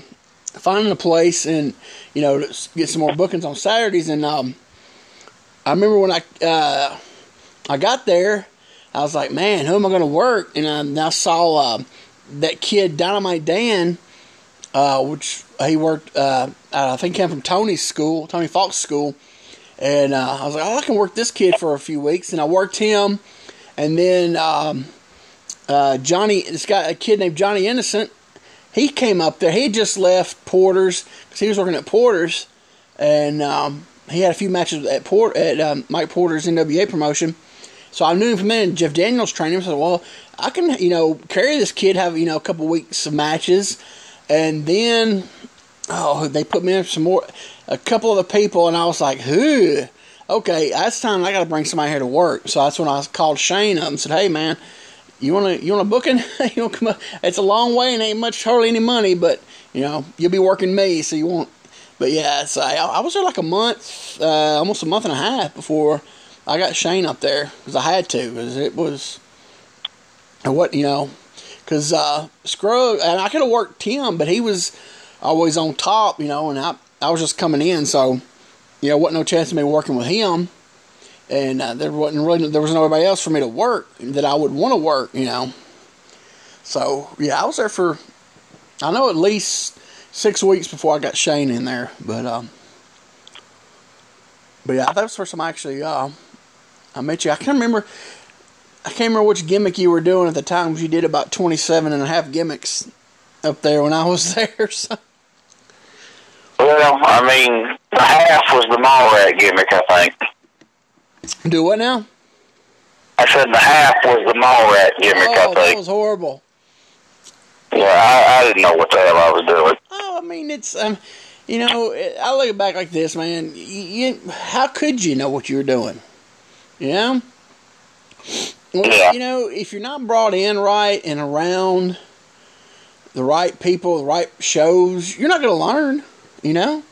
finding a place and, you know, to get some more bookings on Saturdays. And um, I remember when I uh, I got there, I was like, man, who am I going to work? And I now saw uh, that kid Dynamite Dan, uh, which he worked, uh, I think, came from Tony's school, Tony Fox school. And uh, I was like, oh, I can work this kid for a few weeks. And I worked him. And then um, uh, Johnny, this guy, a kid named Johnny Innocent, he came up there. He just left Porter's because he was working at Porter's, and um, he had a few matches at Port at um, Mike Porter's NWA promotion. So I knew him from then. Jeff Daniels trained him. So well, I can you know carry this kid, have you know a couple weeks of matches, and then oh they put me in some more, a couple other people, and I was like, who? Okay, that's time I got to bring somebody here to work. So that's when I called Shane up and said, hey man you wanna you wanna booking? you wanna come up? It's a long way and ain't much hardly any money, but you know you'll be working me, so you won't. But yeah, so I, I was there like a month, uh, almost a month and a half before I got Shane up there because I had to because it was what you know because uh, Scruggs and I could have worked Tim, but he was always on top, you know, and I I was just coming in, so you know, wasn't no chance of me working with him and uh, there wasn't really there was nobody else for me to work that I would want to work, you know. So yeah, I was there for I know at least six weeks before I got Shane in there, but um, but yeah, that was the first time I actually uh, I met you. I can't remember. I can't remember which gimmick you were doing at the time. You did about 27 and a half gimmicks up there when I was there. So. Well, I mean, the half was the mall rat gimmick, I think. Do what now? I said the half was the mall rat gimmick, oh, I think. that was horrible. Yeah, I, I didn't know what the hell I was doing. Oh, I mean, it's um, you know, I look back like this, man. You, you, how could you know what you were doing? You know. Well, Yeah. You know, if you're not brought in right and around the right people, the right shows, you're not going to learn. You know.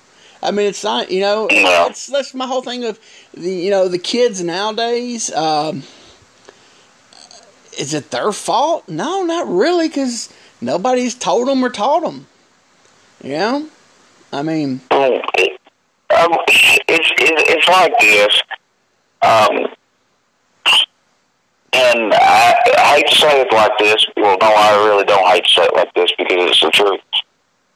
I mean, it's not. You know, it's that's my whole thing of the you know the kids nowadays. Um, is it their fault? No, not really, because nobody's told them or taught them. Know, I mean, Um, it's, it's like this. Um, and I, I hate to say it like this. Well, no, I really don't hate to say it like this because it's the truth.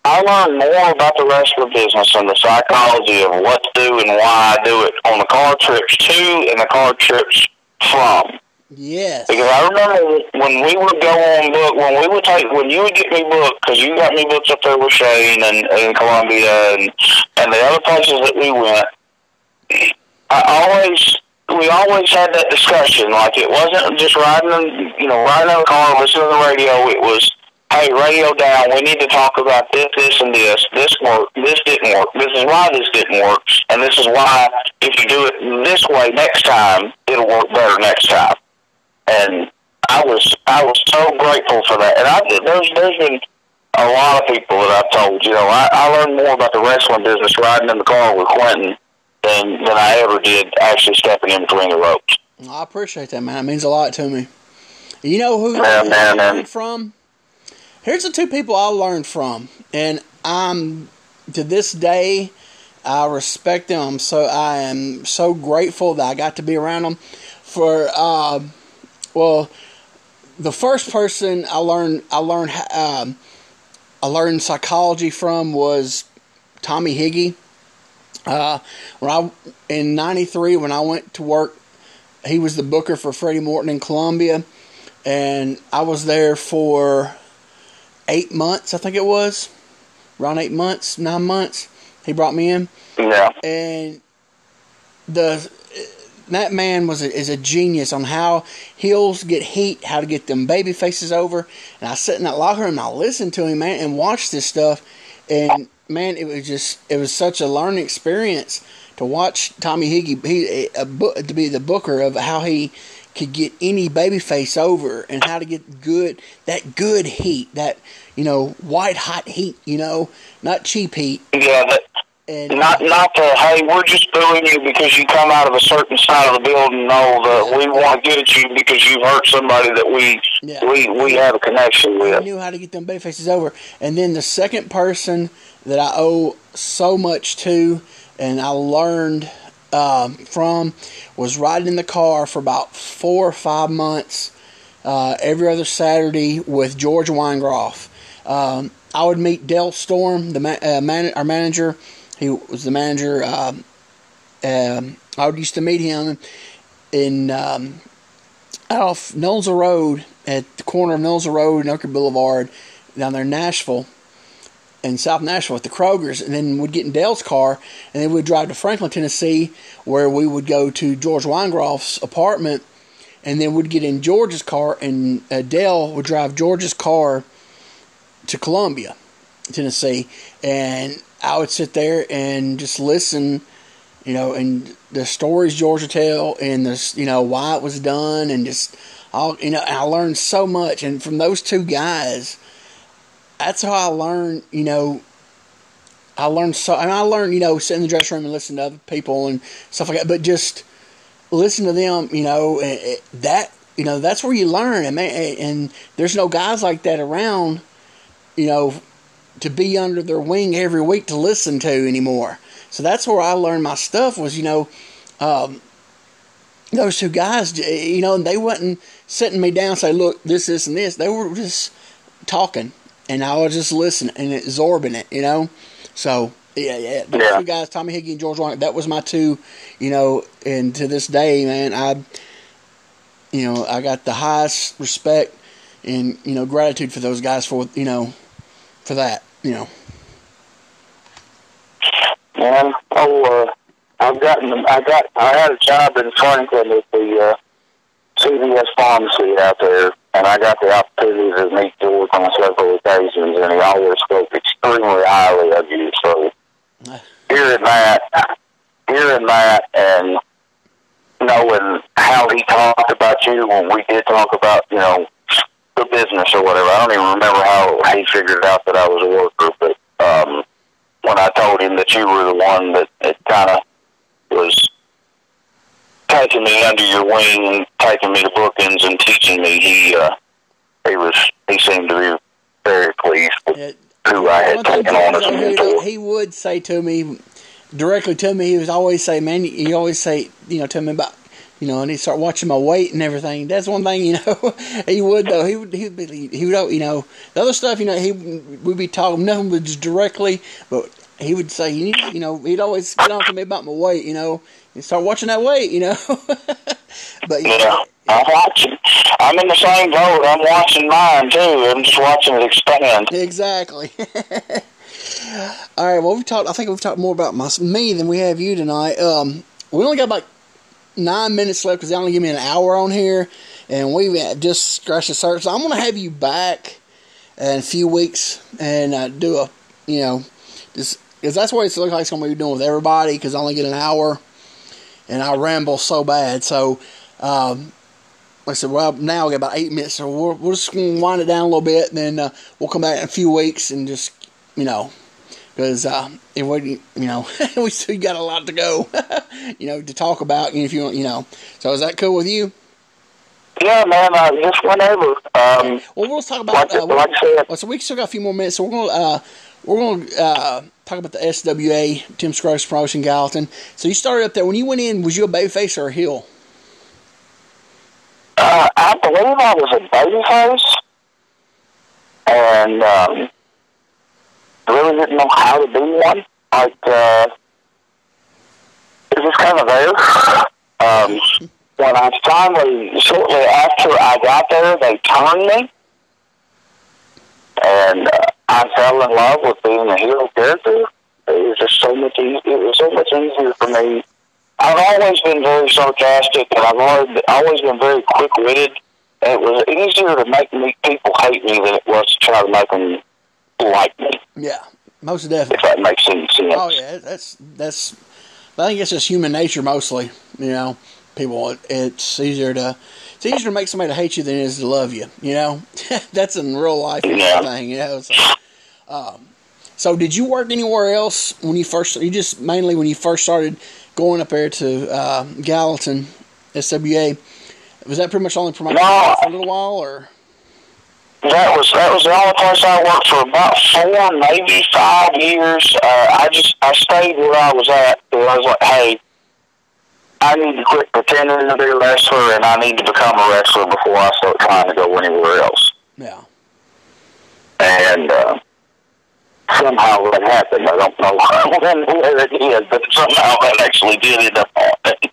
I learned more about the wrestler business and the psychology of what to do and why I do it on the car trips to and the car trips from. Yes, Because I remember when we would go on book, when we would take, when you would get me booked, because you got me booked up there with Shane and, and Columbia and, and the other places that we went, I always, we always had that discussion. Like it wasn't just riding, in, you know, riding in the car, listening to the radio. It was, hey, radio down. We need to talk about this, this, and this. This worked. This didn't work. This is why this didn't work, and this is why if you do it this way next time, it'll work better next time and I was I was so grateful for that. And I there's there's been a lot of people that I've told. You know, I, I learned more about the wrestling business riding in the car with Quentin than than I ever did actually stepping in between the ropes. I appreciate that, man. It means a lot to me. You know who Yeah, I man, learned from? Here's the two people I learned from, and I'm to this day I respect them. So I am so grateful that I got to be around them. For uh, well, the first person I learned I learned um, I learned psychology from was Tommy Higgy. Uh, when I in '93 when I went to work, he was the booker for Freddie Morton in Columbia, and I was there for eight months. I think it was around eight months, nine months. He brought me in, Yeah, and the that man was a, is a genius on how heels get heat, how to get them baby faces over. And I sit in that locker room and I listened to him, man, and watched this stuff. And man, it was just it was such a learning experience to watch Tommy Higgy a, book to be the booker of how he could get any baby face over and how to get good that good heat that you know white hot heat you know not cheap heat yeah. And not not the hey, we're just booing you because you come out of a certain side of the building. No, the we want to get at you because you've hurt somebody that we Yeah. we we have a connection with. I knew how to get them baby faces over. And then the second person that I owe so much to, and I learned um, from, was riding in the car for about four or five months, uh, every other Saturday with George Weingeroff. Um, I would meet Dell Storm, the ma- uh, man- our manager. He was the manager. Um, um, I used to meet him in um, off Nolensville Road at the corner of Nolensville Road and Old Hickory Boulevard down there in Nashville, in South Nashville at the Kroger's, and then we'd get in Dale's car and then we'd drive to Franklin, Tennessee, where we would go to George Weingeroff's apartment, and then we'd get in George's car and uh, Dale would drive George's car to Columbia, Tennessee, and I would sit there and just listen, you know, and the stories would tell, and the you know why it was done, and just All you know, I learned so much, and from those two guys, that's how I learned. You know, I learned so, and I learned, you know, sit in the dressing room and listen to other people and stuff like that. But just listen to them, you know, it, that you know that's where you learn, and man, and there's no guys like that around, you know, to be under their wing every week to listen to anymore. So that's where I learned my stuff was, you know, um, those two guys, you know, they wasn't sitting me down say, look, this, this, and this. They were just talking, and I was just listening and absorbing it, you know. So yeah, yeah, those yeah. two guys, Tommy Higgy and George Warnick, that was my two, you know. And to this day, man, I, you know, I got the highest respect and you know gratitude for those guys for you know, for that, you know. Man, oh, uh, I've gotten, I got, I had a job in Franklin at the uh, CVS pharmacy out there, and I got the opportunity to meet George on several occasions, and he always spoke extremely highly of you. So hearing that, hearing that, and knowing how he talked about you when we did talk about, you know, the business or whatever. I don't even remember how he figured out that I was a worker, but um, when I told him that you were the one that, that kind of was taking me under your wing, taking me to bookings and teaching me, he uh, he was he seemed to be very pleased with it, who I had taken on as a mentor. He would say to me directly to me, he was always say, "Man, he always say, you know, tell me about." You know, and he'd start watching my weight and everything. That's one thing, you know. he would though. He would. He would. Be, he would. You know, the other stuff. You know, he would be talking nothing but just directly. But he would say, you, need, you know, he'd always get on to me about my weight, you know, and start watching that weight, you know. but yeah, know, I'm watching. I'm in the same boat. I'm watching mine too. I'm just watching it expand. Exactly. All right. Well, we talked. I think we've talked more about my, me than we have you tonight. Um, we only got about nine minutes left because they only give me an hour on here, and we've just scratched the surface. I'm to have you back in a few weeks and uh, do a, you know, just because that's what it looks like it's to be doing with everybody because I only get an hour and I ramble so bad. So, um, like I said, well, now we got about eight minutes, so we're, we're just going to wind it down a little bit, and then uh, we'll come back in a few weeks and just, you know, because uh, if we, you know, we still got a lot to go, you know, to talk about. If you want, you know, so is that cool with you? Yeah, man. Uh, just whenever. Um, well, we'll talk about. Like, uh, like I said, so we still got a few more minutes, so we're gonna uh, we're going to uh, talk about the SWA, Tim Scruggs Promotion, Gallatin. So you started up there. When you went in, was you a babyface or a heel? Uh, I believe I was a babyface, and um, really didn't know how to be one. Like, uh, it was kind of there. Um, when I finally, shortly after I got there, they turned me, and uh, I fell in love with being a hero character. It was just so much easier. It was so much easier for me. I've always been very sarcastic, and I've always, been very quick-witted. It was easier to make me people hate me than it was to try to make them like. Yeah, most definitely. If that makes any sense. Oh yeah, that's that's. I think it's just human nature mostly. You know, people. It's easier to it's easier to make somebody to hate you than it is to love you. You know, that's in real life yeah. thing. You know, so, um, so did you work anywhere else when you first? You just mainly when you first started going up there to uh, Gallatin, SWA. Was that pretty much only promotion no, for a little while, or? That was that was the only place I worked for about four, maybe five years. Uh, I just I stayed where I was at. I was like, hey, I need to quit pretending to be a wrestler, and I need to become a wrestler before I start trying to go anywhere else. Yeah. And uh, somehow that happened. I don't know when where it is, but somehow that actually did end up happening.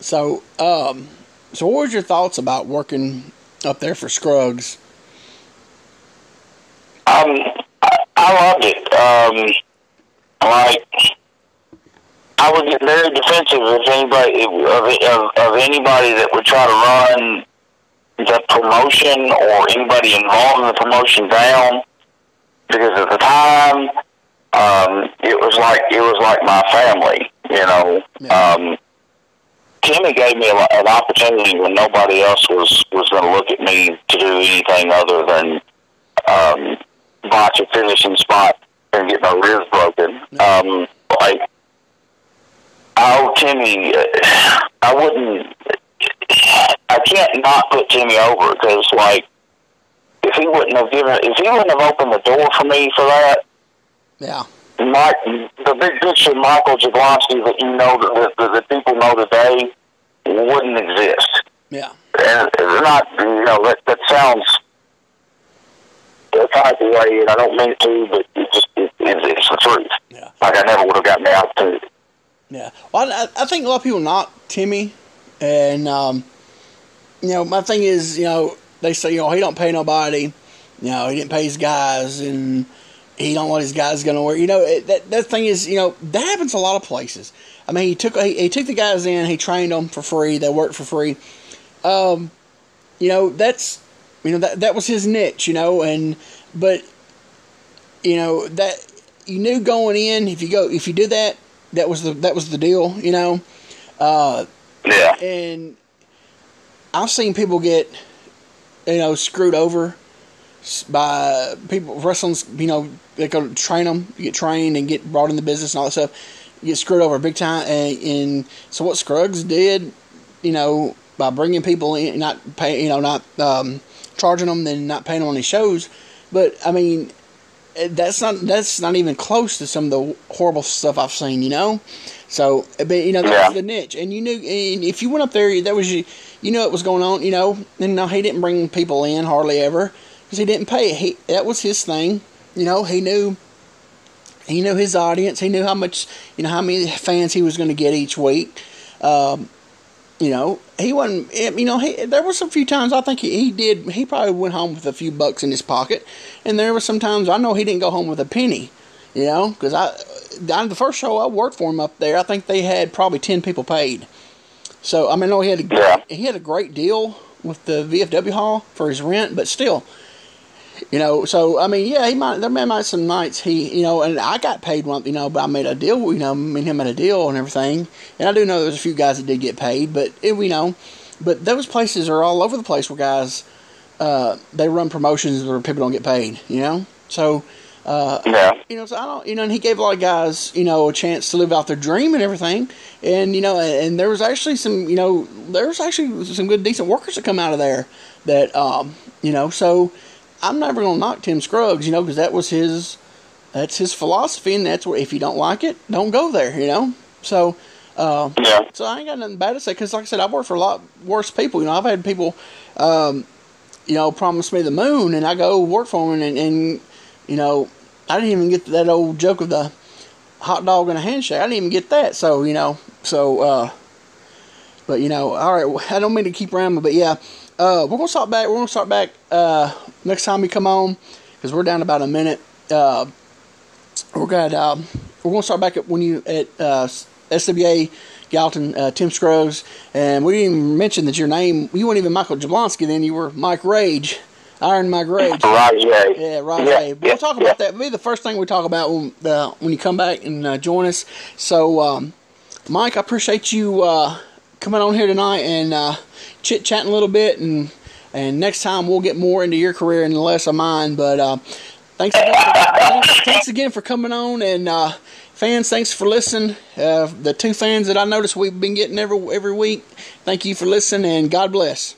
So, um, so what was your thoughts about working up there for Scruggs? Um, I, I loved it. Um, like I would get very defensive if anybody of, of, of anybody that would try to run the promotion or anybody involved in the promotion down because at the time um, it was like it was like my family, you know. Yeah. Um, Timmy gave me a, an opportunity when nobody else was was going to look at me to do anything other than um, botch a finishing spot and get my ribs broken. Um, like I owe Timmy, uh, I wouldn't. I can't not put Timmy over because like if he wouldn't have given, if he wouldn't have opened the door for me for that, Yeah. Mike, the big picture Michael Jablonski that you know that, that, that people know today wouldn't exist. Yeah. And it's not, you know, that, that sounds the type of way, and I don't mean to, but it just it, it, it's the truth. Yeah. Like I never would have gotten the opportunity. Yeah. Well, I, I think a lot of people knock Timmy, and um, you know, my thing is, you know, they say, you know, he don't pay nobody, you know, he didn't pay his guys, and he don't want his guys going to work. You know, it, that that thing is, you know, that happens a lot of places. I mean, he took he, he took the guys in, he trained them for free, they worked for free. Um, you know, that's you know that that was his niche, you know, and but you know that you knew going in if you go if you did that that was the that was the deal, you know. Uh, Yeah. and I've seen people get, you know, screwed over by people wrestling's. You know, they go train them, you get trained and get brought in the business and all that stuff. Get screwed over big time. And, and so what Scruggs did, you know, by bringing people in, not pay, you know, not um, charging them, then not paying them on these shows. But I mean, eh, that's not that's not even close to some of the horrible stuff I've seen. You know. So, but you know, that Yeah. was the niche, and you knew, and if you went up there, that was you, you knew what was going on, you know. And no, he didn't bring people in hardly ever because he didn't pay. He that was his thing, you know. He knew, he knew his audience. He knew how much, you know, how many fans he was going to get each week. Um, you know, he wasn't. You know, he there was a few times I think he, he did. He probably went home with a few bucks in his pocket, and there was some times I know he didn't go home with a penny. You know, because I, on the first show I worked for him up there, I think they had probably ten people paid. So I mean, I know he had a Yeah. he had a great deal with the VFW hall for his rent, but still, you know. So I mean, yeah, he might there might some nights he, you know, and I got paid one, you know, but I made a deal, you know, me and him had a deal and everything, and I do know there's a few guys that did get paid, but it, you know, but those places are all over the place where guys, uh, they run promotions where people don't get paid, you know, so. Uh, Yeah. you know, so I don't, you know, and he gave a lot of guys, you know, a chance to live out their dream and everything. And, you know, and, and there was actually some, you know, there was actually some good, decent workers that come out of there that, um, you know, so I'm never going to knock Tim Scruggs, you know, because that was his, that's his philosophy. And that's where, if you don't like it, don't go there, you know? So, uh, Yeah. so I ain't got nothing bad to say because, like I said, I've worked for a lot worse people. You know, I've had people, um, you know, promise me the moon, and I go work for them, and, and you know, I didn't even get that old joke of the hot dog and a handshake. I didn't even get that. So you know, so uh, but you know, all right. I don't mean to keep rambling, but yeah, uh, we're gonna start back. We're gonna start back uh, next time we come on because we're down about a minute. Uh, we're gonna uh, we're gonna start back at when you at uh, SWA Gallatin, uh, Tim Scruggs, and we didn't even mention that your name. You weren't even Michael Jablonski then. You were Mike Rage, Iron Mike Rage. Right. Yeah. Yeah, right. Yeah, right. We'll yeah, talk yeah. about that. Maybe the first thing we talk about when when you come back and join us. So, um, Mike, I appreciate you uh, coming on here tonight and uh, chit chatting a little bit. And and next time we'll get more into your career and less of mine. But uh, thanks again. For, thanks, again for coming on and. Uh, Fans, thanks for listening. Uh, the two fans that I noticed we've been getting every every week, thank you for listening, and God bless.